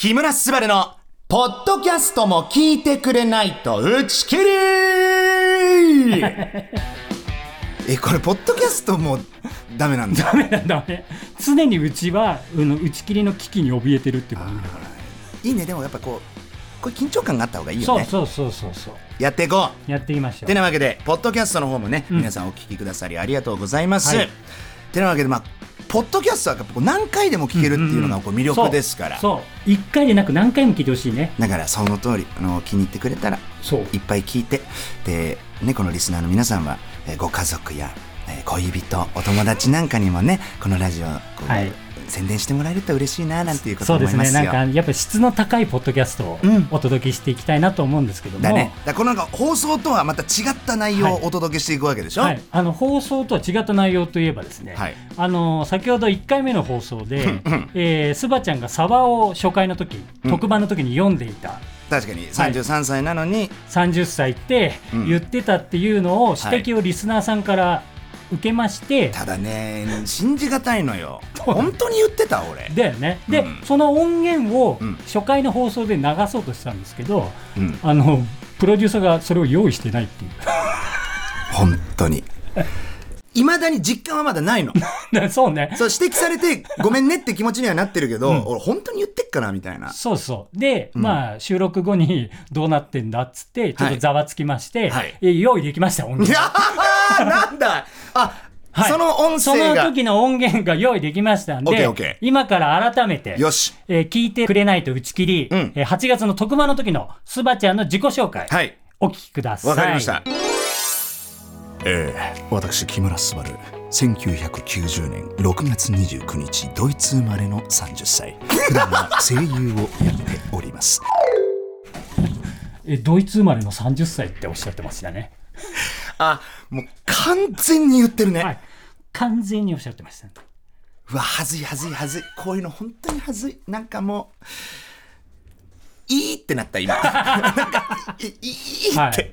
木村昴の、ポッドキャストも聞いてくれないと打ち切り え、これ、ポッドキャストもダメなんだ。ダメだダメ常にうちはあの打ち切りの危機に怯えてるっていう番組だからいいね、でもやっぱこう、これ緊張感があった方がいいよね。そうそうそうそうやっていこう。やっていきましょてうなわけで、ポッドキャストの方もね、うん皆さんお聞きくださりありがとうございます。はいてなわけで、まあ、ポッドキャストはやっぱこう何回でも聞けるっていうのがこう魅力ですから。そう。そう。一回でなく何回も聞いてほしいねだからその通りあの気に入ってくれたらそう。いっぱい聞いてで、ね、このリスナーの皆さんは、えーご家族や、えー恋人お友達なんかにもねこのラジオこう、はい宣伝してもらえると嬉しいななんていうことそうです思いますよ。ね。なんかやっぱ質の高いポッドキャストをうん。お届けしていきたいなと思うんですけども、だね、だこのなんか放送とはまた違った内容をお届けしていくわけでしょ、はい、あの放送とは違った内容といえばですね、はい。あの先ほど1回目の放送で、えー、スバちゃんがサバを初回の時、特番の時に読んでいた。確かに。33歳なのに、30歳ってうん。言ってたっていうのを指摘をリスナーさんから受けまして、ただね信じがたいのよ。本当に言ってた俺、だよね。で、うん。その音源をうん。初回の放送で流そうとしたんですけど、うん、あのプロデューサーがそれを用意してないっていう。本当に。いまだに実感はまだないの。そうね。そう指摘されてごめんねって気持ちにはなってるけど、俺本当に言ってっかなみたいな。そうそう。で、うん。まあ収録後にどうなってんだっつってちょっとざわつきまして、はい。え用意できました音い源 なんだ。あ、はい。その音その声が時の音源が用意できましたんで、オッケーオッケー。今から改めて、よし。えー聞いてくれないと打ち切り、うん。えー8月の特番の時のスバちゃんの自己紹介、はい。お聞きください。わかりました。えー、私木村昴1990年6月29日ドイツ生まれの30歳。普段は声優をやっております。えードイツ生まれの30歳っておっしゃってましたね。あもう完全に言ってるね、はい。完全におっしゃってました、ね。うわはずいはずいはずい。こういうの本当にはずい。なんかもういいってなった今。なんかいいって、はい。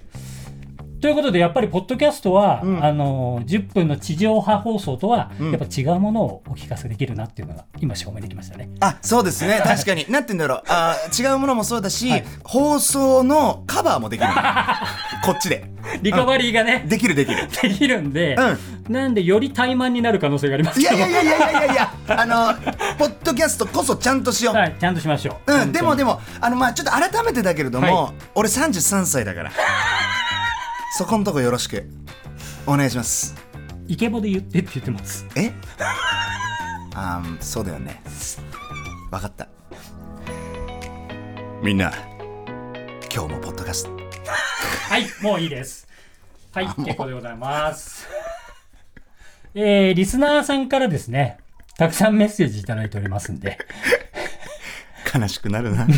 ということでやっぱりポッドキャストは、うん。あの10分の地上波放送とは、うん。やっぱ違うものをお聞かせできるなっていうのが今証明できましたね。あそうですね。確かに。なんて言うんだろう。あ違うものもそうだし、はい。放送のカバーもできる こっちで。リカバリーがね、できるできる。できるんで、うなんでより怠慢になる可能性がありますいけど。やいやいやいやいやいや。あの ポッドキャストこそちゃんとしよう、はい、ちゃんとしましょう。うん、でもでももあのまあちょっと改めてだけれども、は俺33歳だから。そこんとこよろしく。お願いします。イケボで言ってって言ってます。え？あーそうだよね。分かった。みんな今日もポッドキャストはい、もういいです。はい、結構でございます。えー、リスナーさんからですね、たくさんメッセージいただいておりますんで、悲しくなるなメッ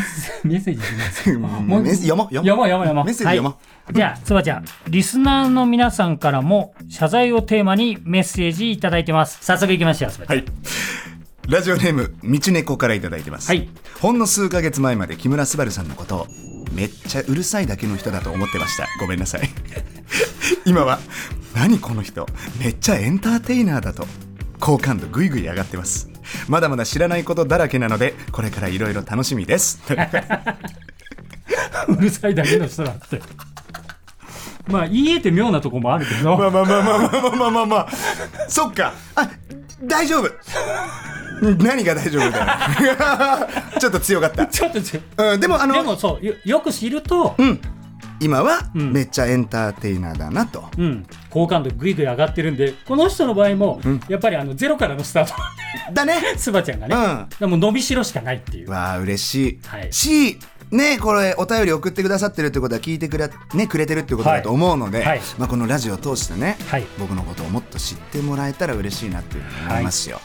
セメッセージします。もう読もう読もう読もう。メッセージ読もうはい、じゃあ、つばちゃん、リスナーの皆さんからも謝罪をテーマにメッセージいただいてます。早速いきましょう、つばちゃん。はいラジオネーム道猫からいただいてます、はいほんの数ヶ月前まで木村昴さんのことをめっちゃうるさいだけの人だと思ってました。ごめんなさい。今は何この人。めっちゃエンターテイナーだと。好感度ぐいぐい上がってます。まだまだ知らないことだらけなのでこれからいろいろ楽しみです。うるさいだけの人だって。まあ、言えて妙なとこもあるけど、まあまあまあまあまあまあまあまあまあ。そっか。あ大丈夫 何が大丈夫だよ。ちょっと強かった。ちょっとちょうん、でもあのでもそうよよく知ると、うん、今はうん。めっちゃエンターテイナーだなと、うん、好感度ぐいぐい上がってるんでこの人の場合も、ん。やっぱりあのゼロからのスタート。だね。スバちゃんがね、うん。でも伸びしろしかないっていう。わあ嬉しい、はい。しねこれお便り送ってくださってるってことは聞いてくれ,、ね、くれてるってことだと思うので、はい。はいまあ、このラジオを通してね、はい。僕のことをもっと知ってもらえたら嬉しいなっていうふうに思いますよ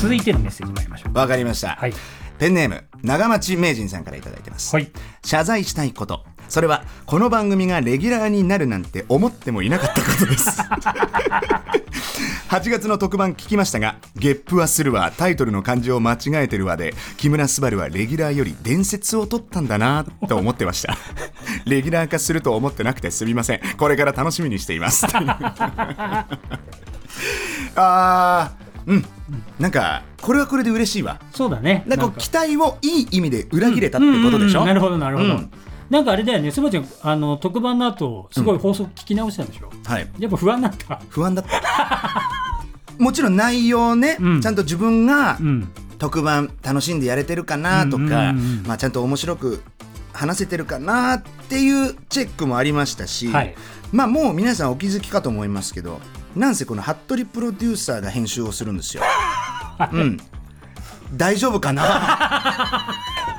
続いてのメッセージ参りましょう。わ、かりました、はい。ペンネーム長町名人さんからいただいてます、はい。謝罪したいこと。それはこの番組がレギュラーになるなんて思ってもいなかったことです。8月の特番聞きましたがゲップはするわ。タイトルの漢字を間違えてるわで木村昴はレギュラーより伝説を取ったんだなと思ってました。レギュラー化すると思ってなくてすみません。これから楽しみにしています。あーうんなんかこれはこれで嬉しいわ。そうだね。なんかう期待をいい意味で裏切れたってことでしょ、うんうんうん。なるほどなるほど、うん。なんかあれだよねすばちゃん。あの特番の後すごい放送聞き直したんでしょ、はい。やっぱ不安だった？不安だった。もちろん内容ね、うん。ちゃんと自分がうん。特番楽しんでやれてるかなとか、うんうんうんうん。まあ、ちゃんと面白く話せてるかなっていうチェックもありましたし、はい。まあもう皆さんお気づきかと思いますけどなんせこの服部プロデューサーが編集をするんですよ。うん、大丈夫かな？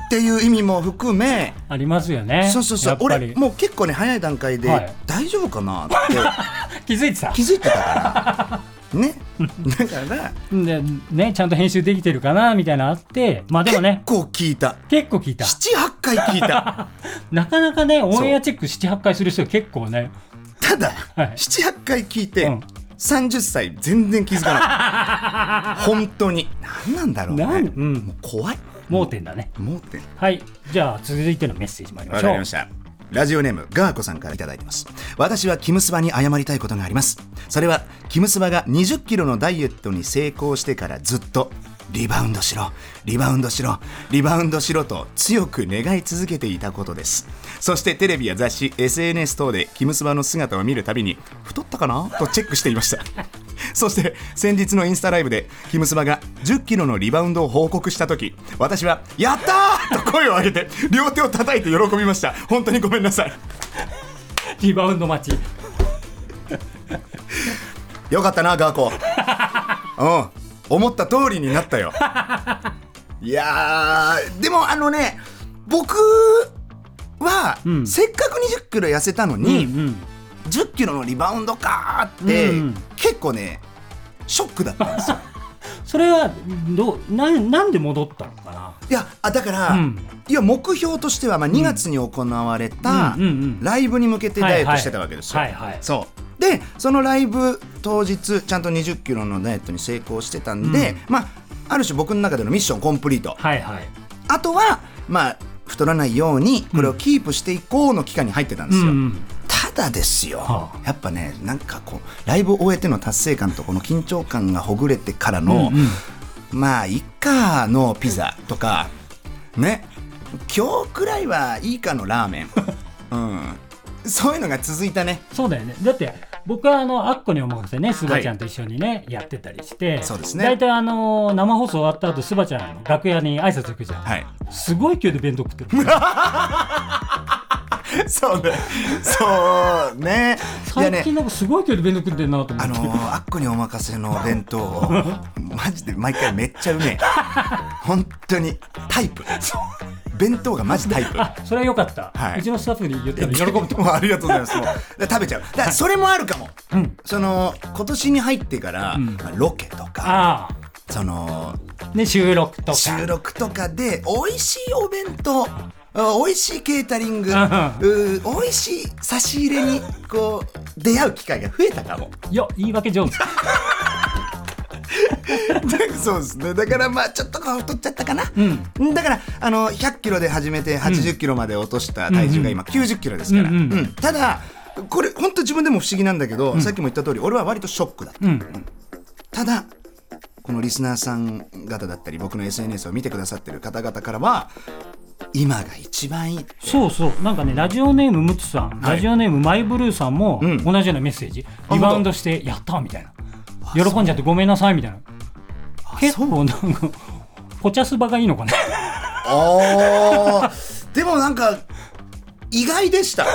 っていう意味も含めありますよね。そうそうそう。俺もう結構ね早い段階で、はい。大丈夫かな？って。気づいてた？気づいてたから。ね？だから。でねちゃんと編集できてるかな？みたいなのあって。まあでもね。結構聞いた。結構聞いた。78回聞いた。なかなかねオンエアチェック78回する人結構ね。ただ、はい。78回聞いて、うん30歳全然気づかない。本当に。何なんだろうね。うん。もう怖い。盲点だね。盲点。はい。じゃあ続いてのメッセージ参りまわしょう。かりました。ラジオネームガーコさんからいただいてます。私はキムスバに謝りたいことがあります。それはキムスバが20キロのダイエットに成功してからずっとリバウンドしろ。リバウンドしろ。リバウンドしろと強く願い続けていたことです。そしてテレビや雑誌 SNS 等でキムスバの姿を見るたびに太ったかな？とチェックしていました。そして先日のインスタライブでキムスバが10キロのリバウンドを報告した時私は「やったー!」と声を上げて両手を叩いて喜びました。本当にごめんなさい。リバウンド待ち。よかったなガーコうん思った通りになったよ。いやーでもあのね僕は、うん。せっかく20キロ痩せたのうんに、うん。10キロのリバウンドかーって、うん結構ねショックだったんですよ。それはどうななんで戻ったのかな？いやあだから、うん。いや目標としては、まあ、2月に行われたうんうんうんライブに向けてダイエットしてたわけですよ。はいはい。そうでそのライブ当日ちゃんと2 0キロのダイエットに成功してたんで、まあある種僕の中でのミッションコンプリート。はいはい。あとはまあ太らないようにこれをキープしていこうの期間に入ってたんですよ。うんただですよ、はやっぱねなんかこうライブを終えての達成感とこの緊張感がほぐれてからの、うんうん。まあいっかのピザとかね。今日くらいはいいかのラーメン、うん、そういうのが続いたね。そうだよね。だって僕はあのアッコにお任せね。スバちゃんと一緒にね、やってたりして。そうですね。大体あの生放送終わった後スバちゃんの楽屋に挨拶行くじゃん、はい。すごい勢いで弁当食ってる そうね。そうね。いやね。最近なんかすごい勢いで弁当食ってるなと思って、あのー、あっこにお任せの弁当を マジで毎回めっちゃうめえ。本当に。タイプ 弁当がマジタイプ。あそれはよかった、はい。うちのスタッフに言ったら喜ぶとありがとうございます食べちゃうだからそれもあるかも、うんその今年に入ってから、んまあロケとかあそのあね収録とか収録とかで美味しいお弁当あ美味しいケータリングう美味しい差し入れにこう出会う機会が増えたかもいや言い訳上手 そうですね。だからまあちょっとこう太っちゃったかな、うん。だからあの100キロで始めて80キロまで落とした体重が今90キロですから、うんうんうん。ただこれ本当自分でも不思議なんだけど、さっきも言った通り俺は割とショックだった、うん。ただこのリスナーさん方だったり僕の SNS を見てくださってる方々からは今が一番いいそうそう。なんかねラジオネームムツさん、はい。ラジオネームマイブルーさんもうん。同じようなメッセージ、あリバウンドしてやったみたいな。喜んじゃってごめんなさいみたいな結構なんかポチャスバがいいのかな？あー。でもなんか意外でした。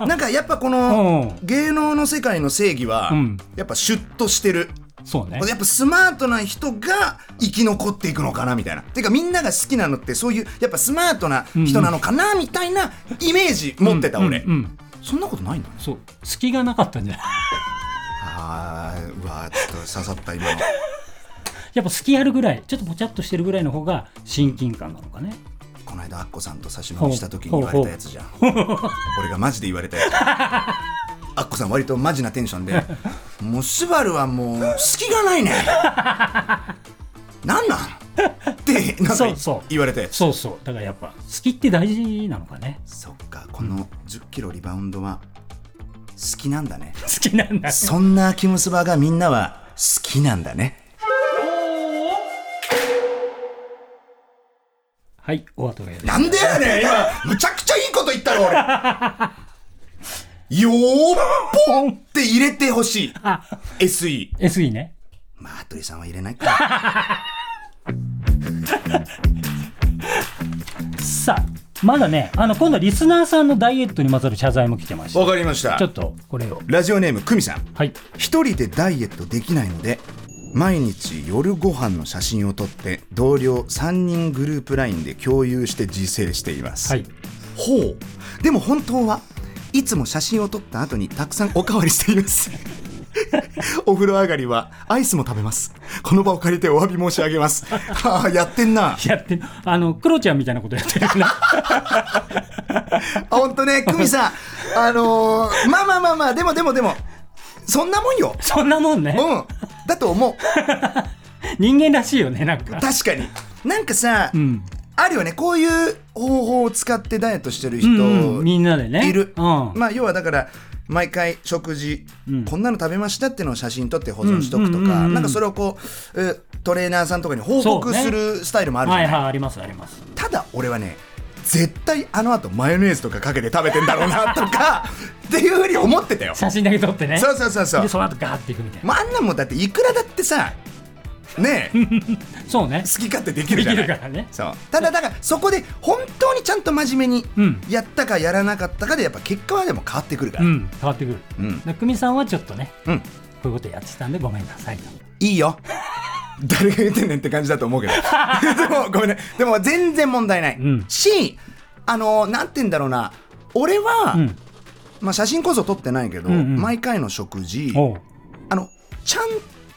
なんかやっぱこのうん。芸能の世界の正義は、うん。やっぱシュッとしてる。そうね。やっぱスマートな人が生き残っていくのかなみたいな。てかみんなが好きなのってそういうやっぱスマートな人なのかなみたいなイメージ持ってた俺、うんうん。そんなことないんだ。ねそう。隙がなかったんじゃない？あーうわーちょっと刺さった今のやっぱ隙あるぐらいちょっとポチャっとしてるぐらいの方が親近感なのかね。この間アッコさんと差し飲みした時に言われたやつじゃん。俺がマジで言われたやつ。アッコさん割とマジなテンションで「もうスバルはもう隙がないね。なんなん?」ってなんかそうそう。言われたやつ。そうそう。だからやっぱ好きって大事なのかね。そっか。この1 0キロリバウンドは好きなんだね好きなんだそんなキムスバがみんなは好きなんだねはい。お後がよろしい。なんでやねん。今むちゃくちゃいいこと言ったろ俺。よーぽんって入れてほしい。あ。SE SE ね。まあ羽鳥さんは入れないか。さあまだねあの今度リスナーさんのダイエットにまつわる謝罪も来てましたわかりました。ちょっとこれを。ラジオネーム久美さん。はい。一人でダイエットできないので毎日夜ご飯の写真を撮って同僚3人グループ LINE で共有して自制しています、はい。ほう。でも本当はいつも写真を撮った後にたくさんおかわりしています。お風呂上がりはアイスも食べます。この場を借りてお詫び申し上げます。はあやってんな。やってあのクロちゃんみたいなことやってるな。あ本当ね久美さん。あのーまあまあまあまあでもでもでもそんなもんよ。そんなもんね。うん。だと思う。人間らしいよねなんか。確かに。なんかさ、うん。あるよね。こういう方法を使ってダイエットしてる人、うんうんみんなでね。いる、うん。まあ要はだから毎回食事、うん。こんなの食べましたっていうのを写真撮って保存しとくとか、うんうんうんうん。なんかそれをこうえトレーナーさんとかに報告するスタイルもあるじゃない、はいはいありますあります。ただ俺はね絶対あの後マヨネーズとかかけて食べてんだろうなとか っていうふうに思ってたよ。写真だけ撮ってね。そうそうそうそう。でその後ガーっていくみたいな。まあ、あんなんもんだっていくらだってさねえ。そうね。好き勝手できるじゃない。できるからね。そう。ただだからそこで本当にちゃんと真面目にうん。やったかやらなかったかでやっぱ結果はでも変わってくるから、うん変わってくる。うん。で久美さんはちょっとねうん。こういうことやってたんでごめんなさいと。いいよ誰が言ってんねんって感じだと思うけど。でもごめんね。でも全然問題ない、うん。しあのなんて言うんだろうな。俺は、うん。まあ、写真こそ撮ってないけど、うんうん。うん毎回の食事おう。あのちゃん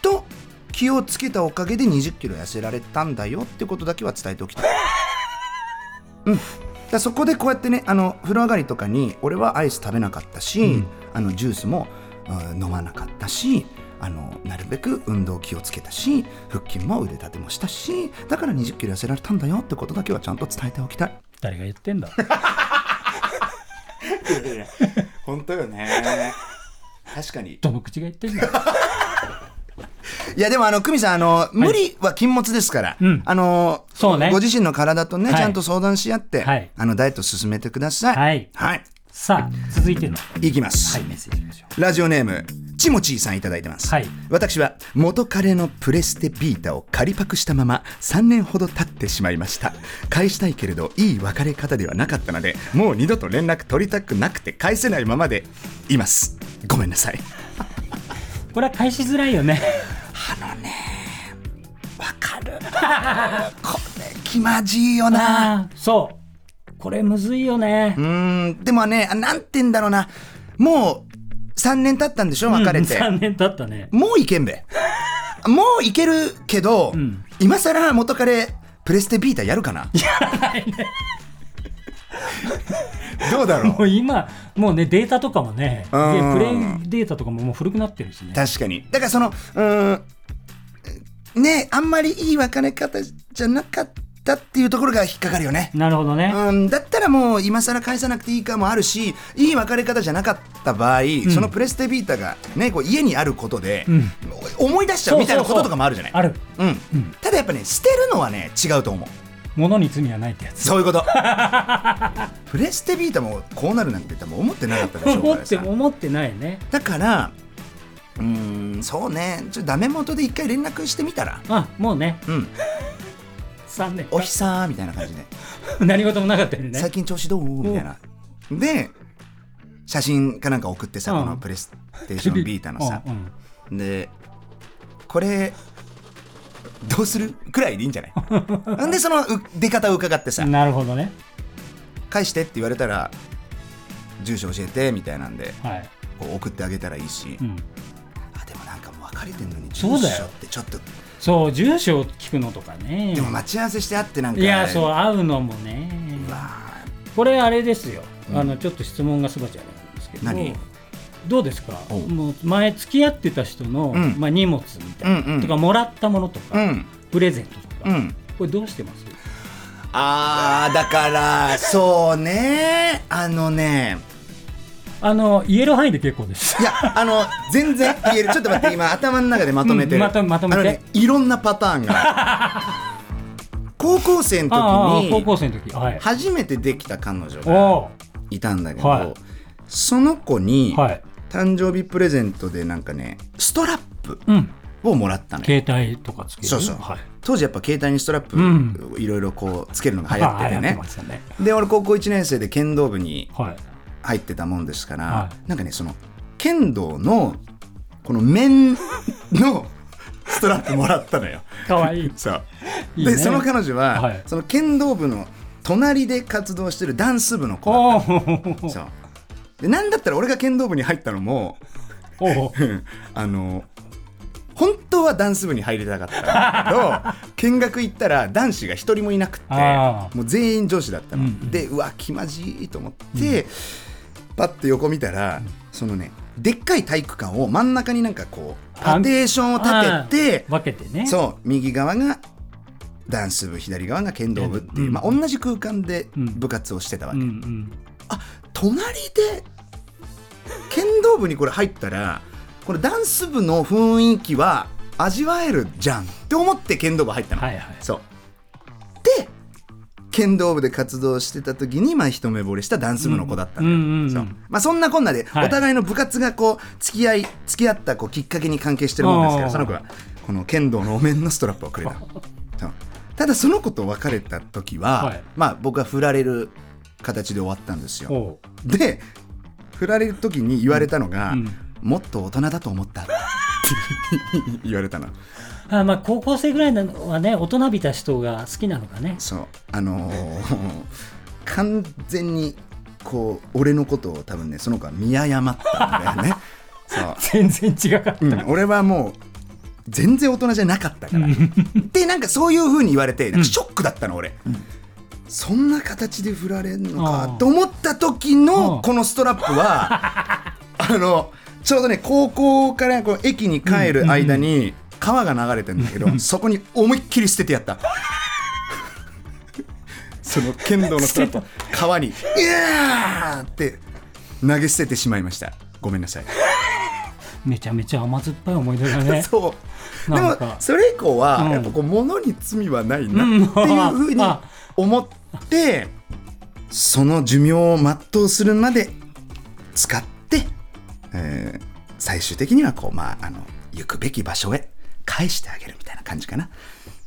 と気をつけたおかげで2 0キロ痩せられたんだよってことだけは伝えておきたい。うん、だからそこでこうやってねあの風呂上がりとかに俺はアイス食べなかったし、うん。あのジュースも、うん飲まなかったしあのなるべく運動気をつけたし腹筋も腕立てもしたしだから2 0キロ痩せられたんだよってことだけはちゃんと伝えておきたい。誰が言ってんだ？本当よね。確かに。どの口が言ってんだ。いやでもあの久美さんあの、無理は禁物ですから、うん。あのそうね。ご自身の体とね、はい。ちゃんと相談し合って、はい。あのダイエット進めてください。はい。はい、さあ続いての。いきます、はいメッセージラジオネームちもちーさんいただいてます、はい。私は元彼のプレステビータを仮パクしたまま3年ほど経ってしまいました。返したいけれどいい別れ方ではなかったのでもう二度と連絡取りたくなくて返せないままでいます。ごめんなさい。これは返しづらいよね。わかる。これ気まじいよな。ああそう。これむずいよね。うーんでもねあなんて言うんだろうな。もう3年経ったんでしょ別れて、3年経ったね。もういけんべ。もういけるけど、ん。今さら元彼プレステビータやるかな？どうだろもう今もうねデータとかもねプレイデータとかももう古くなってるしね。確かに。だからそのうーんねあんまりいい別れ方じゃなかったっていうところが引っかかるよね。なるほどね。うん、だったらもう今更返さなくていいかもあるしいい別れ方じゃなかった場合、そのプレステビータが、ね、こう家にあることで、うん。思い出しちゃうみたいなこととかもあるじゃない。ある。うん。ただやっぱね捨てるのはね違うと思う。物に罪はないってやつ。そういうこと。プレステビータもこうなるなんて思ってなかったでしょう思って思ってないね。だからうーんそうね。ちょっとダメ元で一回連絡してみたら。あもうね。うん3年おひさーみたいな感じで。何事もなかったよね。最近調子どう？みたいな。で写真かなんか送ってさ、うん。このプレステーションビータのさ、うんうん。でこれどうするくらいでいいんじゃない？な んでそのう出方を伺ってさ、なるほどね。返してって言われたら住所教えてみたいなんではい、こう送ってあげたらいいし、うん、あでもなんかもう別れてんのに住所ってちょっとそう住所を聞くのとかね。でも待ち合わせしてあってなんか。いやそう会うのもね。これあれですよ、うん。あのちょっと質問がすばちゃんなんですけど何？どうですか？もう前付き合ってた人の、うん。まあ、荷物みたいな、うんうん。とかもらったものとか、うん。プレゼントとか、うん。これどうしてます？あーだからそうね。あのねあの言える範囲で結構です。いやあの全然言える。ちょっと待って今頭の中でまとめてる、うんまとまとめて。あのねいろんなパターンが。高校生の時に高校生の時。はい。初めてできた彼女おがおいたんだけど、はい。その子にはい。誕生日プレゼントでなんかねストラップうん。をもらったのよ。携帯とかつける？そうそう。はい。当時やっぱ携帯にストラップうん。いろいろこうつけるのが流行っててね。ましたね。で俺高校1年生で剣道部にはい入ってたもんですから、はなんかねその剣道のこの面の ストラップもらったのよ。かわいい。そう。いいね。でその彼女は、はい。その剣道部の隣で活動してるダンス部の子だそう。でなんだったら俺が剣道部に入ったのも あの本当はダンス部に入りたかったんだけど見学行ったら男子が一人もいなくってもう全員女子だったの、うんうん。でうわ気まじいと思って、パッて横見たらそのねでっかい体育館を真ん中になんかこうパテーションを立てて分けてね。そう右側がダンス部左側が剣道部っていう、うんまあ、同じ空間でうん。部活をしてたわけ、うんうん。隣で剣道部にこれ入ったらこれダンス部の雰囲気は味わえるじゃんって思って剣道部入ったの、はいはい。そう。で剣道部で活動してた時にまあ一目惚れしたダンス部の子だったんうんうんそう。まあ、そんなこんなではい。お互いの部活がこう付き合い付き合ったこうきっかけに関係してるもんですからその子はこの剣道のお面のストラップをくれた。ただその子と別れた時は、はい。まあ僕は振られる形で終わったんですよ。で振られる時に言われたのが、うんもっと大人だと思ったって言われたのあまあ高校生ぐらいのはね大人びた人が好きなのかね。そう。あのー 完全にこう俺のことを多分ねその子は見誤ったんだよね。そう。全然違かった、うん、俺はもう全然大人じゃなかったから。でなんかそういう風に言われてなんかショックだったの俺、そんな形で振られるのかと思った時うんのこのストラップはあのちょうどね高校からこう駅に帰る間に川が流れてんだけどそこに思いっきり捨ててやった。その剣道のスト。ラップを川に「いやー!」って投げ捨ててしまいました。ごめんなさい。めちゃめちゃ甘酸っぱい思い出だね。そう。でもそれ以降はうん。やっぱこう物に罪はないなうんっていうふうにあ。思ってその寿命を全うするまで使って、えー最終的にはこうまああの行くべき場所へ返してあげるみたいな感じかな。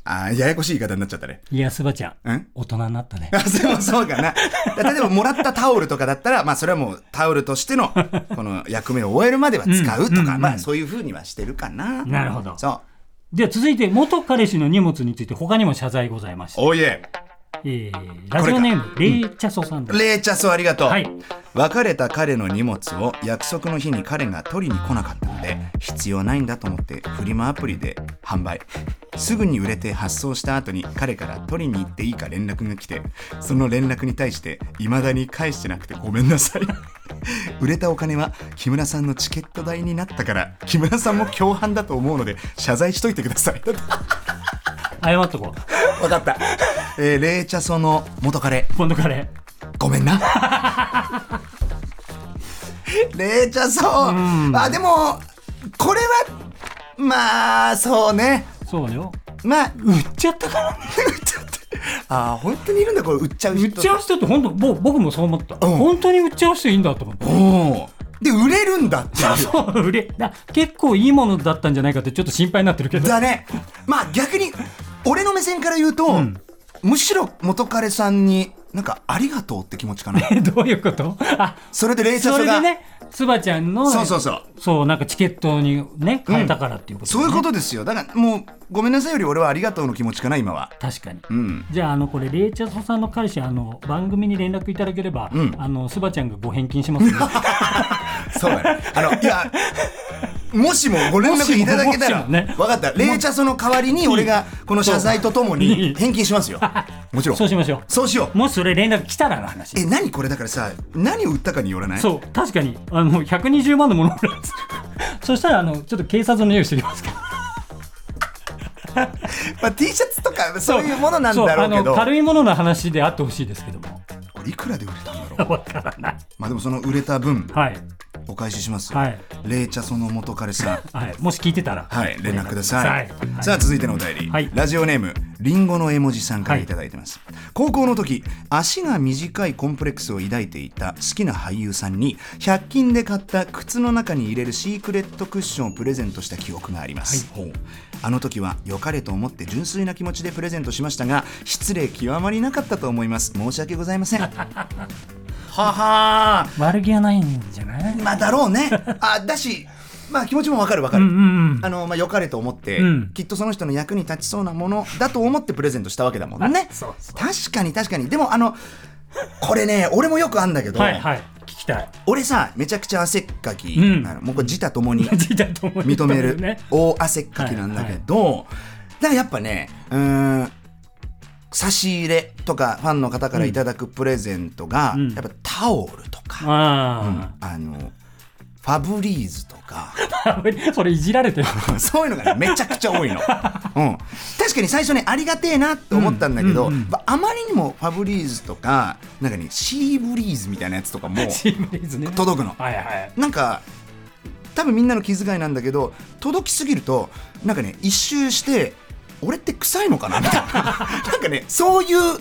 あーややこしい言い方になっちゃったね。いやすばちゃんうん？大人になったね。あそうそうかな。例えばもらったタオルとかだったらまあそれはもうタオルとしての この役目を終えるまでは使うとか、うんうんうん。まあそういうふうにはしてるかな。なるほど。そう。では続いて元彼氏の荷物について他にも謝罪ございました、おいええー、ラジオネームレイチャソさんです、レイチャスありがとう、はい。別れた彼の荷物を約束の日に彼が取りに来なかったので必要ないんだと思ってフリマアプリで販売。すぐに売れて発送した後に彼から取りに行っていいか連絡が来てその連絡に対して未だに返してなくてごめんなさい。売れたお金は木村さんのチケット代になったから木村さんも共犯だと思うので謝罪しといてください。謝っとこう分かった、えー、レイチャソの元彼元彼ごめんな。レイチャそう。んあ、でも、これは、まあ、そうね。そうよまあ、売っちゃったからね あ、本当にいるんだ、これ、売っちゃう人。売っちゃう人って本当ぼ僕もそう思った、うん本当に売っちゃう人いいんだと思ってで、売れるんだって。そう売れだ結構いいものだったんじゃないかってちょっと心配になってるけどだね。まあ、逆に、俺の目線から言うと、んむしろ元彼さんに、なんか、ありがとうって気持ちかな。どういうこと？あそれでレイチャソが、ねつばちゃんのそうそうそう。そうなんかチケットにね変えたからっていうこと、ねそういうことですよ。だから、もう、ごめんなさいより俺はありがとうの気持ちかな、今は。確かにうん。じゃああのこれレイチャソさんの彼氏あの番組に連絡いただければ、んあのスバちゃんがご返金しますんで そうだね。あの、いや、もしもご連絡いただけたら、ね。分かった。レイチャソの代わりに俺がこの謝罪とともいにい返金しますよ。もちろん。そうしましょそうしよう。うもしそれ連絡来たらの話。え、何これ？だからさ、何を売ったかによらない？そう確かに。あの120万のものを売られてそしたらあのちょっと警察の用意しておきますから まあ、T シャツとかそういうものなんだろうけど、軽いものの話であってほしいですけども。これいくらで売れたんだろう？わからない。まあでもその売れた分、はいお返ししますよ。はい。冷茶その元彼さん。はい、もし聞いてたら、はい、連絡ください。はい。さあ、続いてのお便り、はい。ラジオネーム、リンゴの絵文字さんからい。ただいてます。高校の時、足が短いコンプレックスを抱いていた好きな俳優さんに、100均で買った靴の中に入れるシークレットクッションをプレゼントした記憶があります。ほう。あの時は良かれと思って純粋な気持ちでプレゼントしましたが、失礼極まりなかったと思います。申し訳ございません。ははー。悪気はないんじゃない？まあだろうね。あ、だし、まあ気持ちもわかるわかる。うんうんうんあのまあ、良かれと思って、うんきっとその人の役に立ちそうなものだと思ってプレゼントしたわけだもんね。そうそう確かに確かに。でもあのこれね俺もよくあんだけど、はいはい聞きたい俺さめちゃくちゃ汗っかき、うんもうこれ自他ともに 認めるね大汗っかきなんだけど、だからやっぱねうーん差し入れとかファンの方からいただくプレゼントが、うんやっぱタオルとか、ああのファブリーズとか。あ、それいじられてる そういうのがね、めちゃくちゃ多いの。うん。確かに最初ね、ありがてえなって思ったんだけど、ああまりにもファブリーズとか、なんかね、シーブリーズみたいなやつとかも届くの。はいはいなんか、多分みんなの気遣いなんだけど、届きすぎると、なんかね、一周して、俺って臭いのかな？みたいな。なんかね、そういう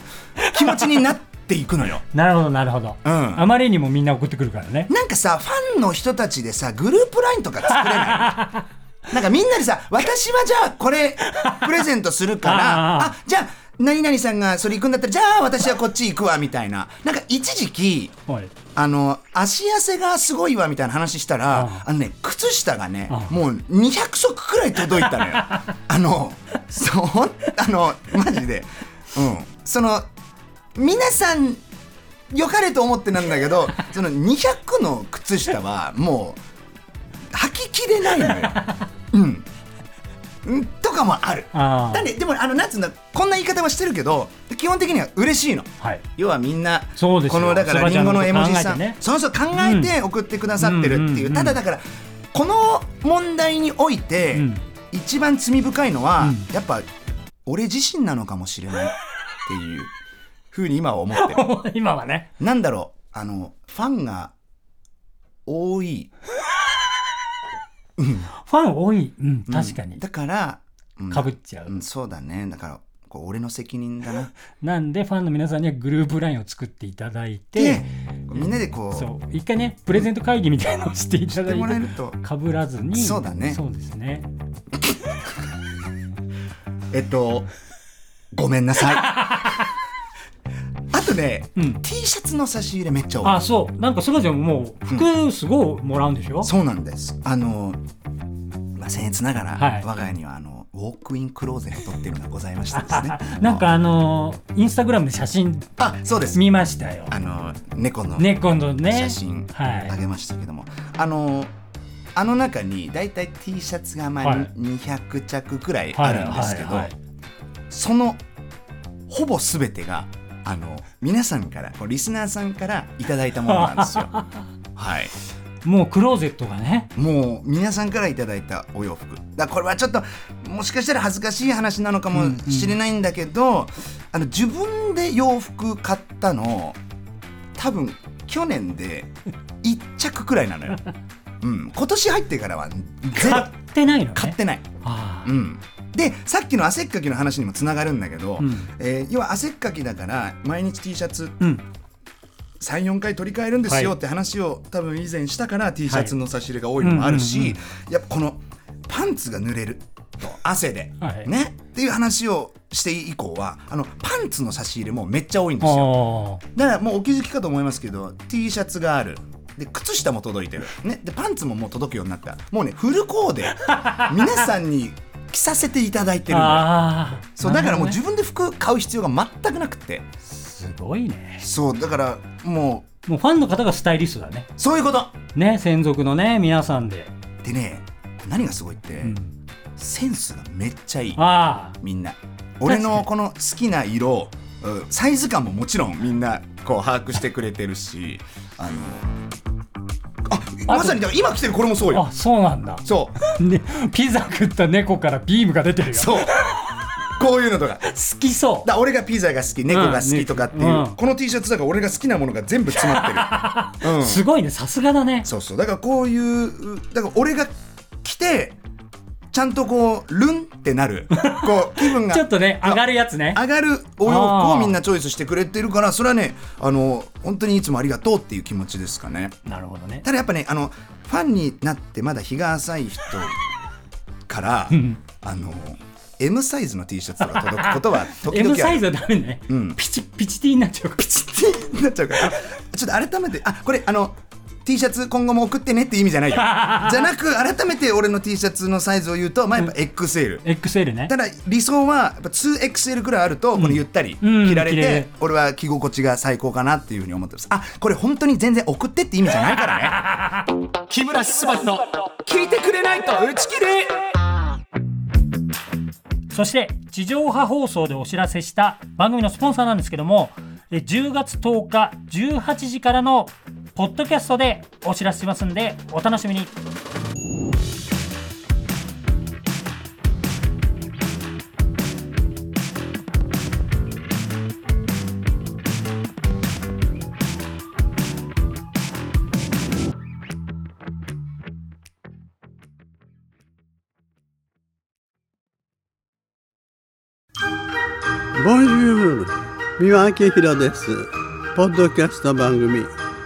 気持ちになっていくのよ。なるほどなるほど、うん。あまりにもみんな送ってくるからね。なんかさ、ファンの人たちでさ、グループラインとか作れない？なんかみんなでさ、私はじゃあこれプレゼントするから、ああじゃあ何々さんがそれ行くんだったら、じゃあ私はこっち行くわみたいな。なんか一時期、はいあの、足汗がすごいわみたいな話したら、ああのね、靴下がねあ、もう200足くらい届いたのよ。あの、そう、あの、マジで。うん。その、皆さん、良かれと思ってなんだけど、その200の靴下はもう、履ききれないのよ。うん。うんとかもある。あなんで、でも、あの、なんつうんだ、こんな言い方はしてるけど、基本的には嬉しいの。あはい。要はみんなそうですよ。このだからりんごの絵文字さん、ねそうそう考えて送ってくださってるっていう,、うん。ただだからこの問題において、うん。一番罪深いのは、うん。やっぱ俺自身なのかもしれないっていうふうに今は思ってる。今はね。なんだろうあのファンが多いファン多い、うん、確かに。だから、うん。かぶっちゃう、うん、そうだね。だからこう俺の責任だな。なんでファンの皆さんにはグループラインを作っていただいでてみんなでこうそう一回ねプレゼント会議みたいなのをしていただいてもらえるとかぶらずに。そうだね。そうですね。えっと、ごめんなさい。あとね、うん。T シャツの差し入れめっちゃ多い。あそう。なんかすがちゃんもう服すごいもらうんでしょ、そうなんです。あの、まあ、僭越ながら、はい。我が家にはあのウォークインクローゼットっていうのがございましてですね。なんかあのーインスタグラムで写真あ、そうです。見ましたよ。あの猫の猫のね。写真はい。あげましたけども、あのあの中にだいたい T シャツがまあ、はい。200着くらいあるんですけど、はいはいはい。そのほぼ全てがあの皆さんからこうリスナーさんからいただいたものなんですよ。はい。もうクローゼットがね。もう皆さんからいただいたお洋服。だこれはちょっともしかしたら恥ずかしい話なのかもしれないんだけど、あの自分で洋服買ったの多分去年で1着くらいなのよ、うん、今年入ってからは買ってないのね。買ってない、あうん、でさっきの汗っかきの話にもつながるんだけど、うん。えー要は汗っかきだから毎日 T シャツあうん。34回取り替えるんですよはい。って話を多分以前したから T シャツの差し入れが多いのもあるし、やっぱこのパンツが濡れると汗で、はい。ね？っていう話をして以降はあのパンツの差し入れもめっちゃ多いんですよ。あだからもうお気づきかと思いますけど T シャツがある。で靴下も届いてる、ね、でパンツももう届くようになった。もうねフルコーデ。皆さんに着させていただいてるそうだからもう自分で服買う必要が全くなくて。すごいね。そうだからももうファンの方がスタイリストだね。うそういうこと。ね専属のね皆さんで、でね何がすごいって、うん。センスがめっちゃいい。あみんな。俺のこの好きな色うんサイズ感ももちろんみんなこう把握してくれてるしあのあまさに今着てるこれもそうよ。ああそうなんだ、そう。ね、ピザ食った猫からビームが出てるよ。そう。こういうのとか。好きそう。だ俺がピザが好き猫が好きとかっていう、うんこの T シャツだから俺が好きなものが全部詰まってる、うん、すごいねさすがだね。そうそう。だからこういうだから俺が着てちゃんとこうルンってなる。こう気分が。ちょっとね上がるやつね。上がるお洋服をみんなチョイスしてくれてるからそれはねあの本当にいつもありがとうっていう気持ちですかね。なるほどね。ただやっぱねあのファンになってまだ日が浅い人からん。あの M サイズの T シャツとか届くことは 時 M 々ある。サイズはダメね、ん。ピチピチティになっちゃうから。ピチッてなっちゃうから。あちょっと改めてあこれあの T シャツ今後も送ってねって意味じゃないよ。じゃなく改めて俺の T シャツのサイズを言うとまあやっぱ XL、XL ね。ただ理想はやっぱ 2XL くらいあるとこのゆったりうん着られて俺は着心地が最高かなっていうふうに思ってます。あこれ本当に全然送ってって意味じゃないからね。木村昴の聞いてくれないと打ち切りそして地上波放送でお知らせした番組のスポンサーなんですけどもえ10月10日18時からのポッドキャストでお知らせしますんでお楽しみに。ボンジュール三輪明宏です。ポッドキャスト番組。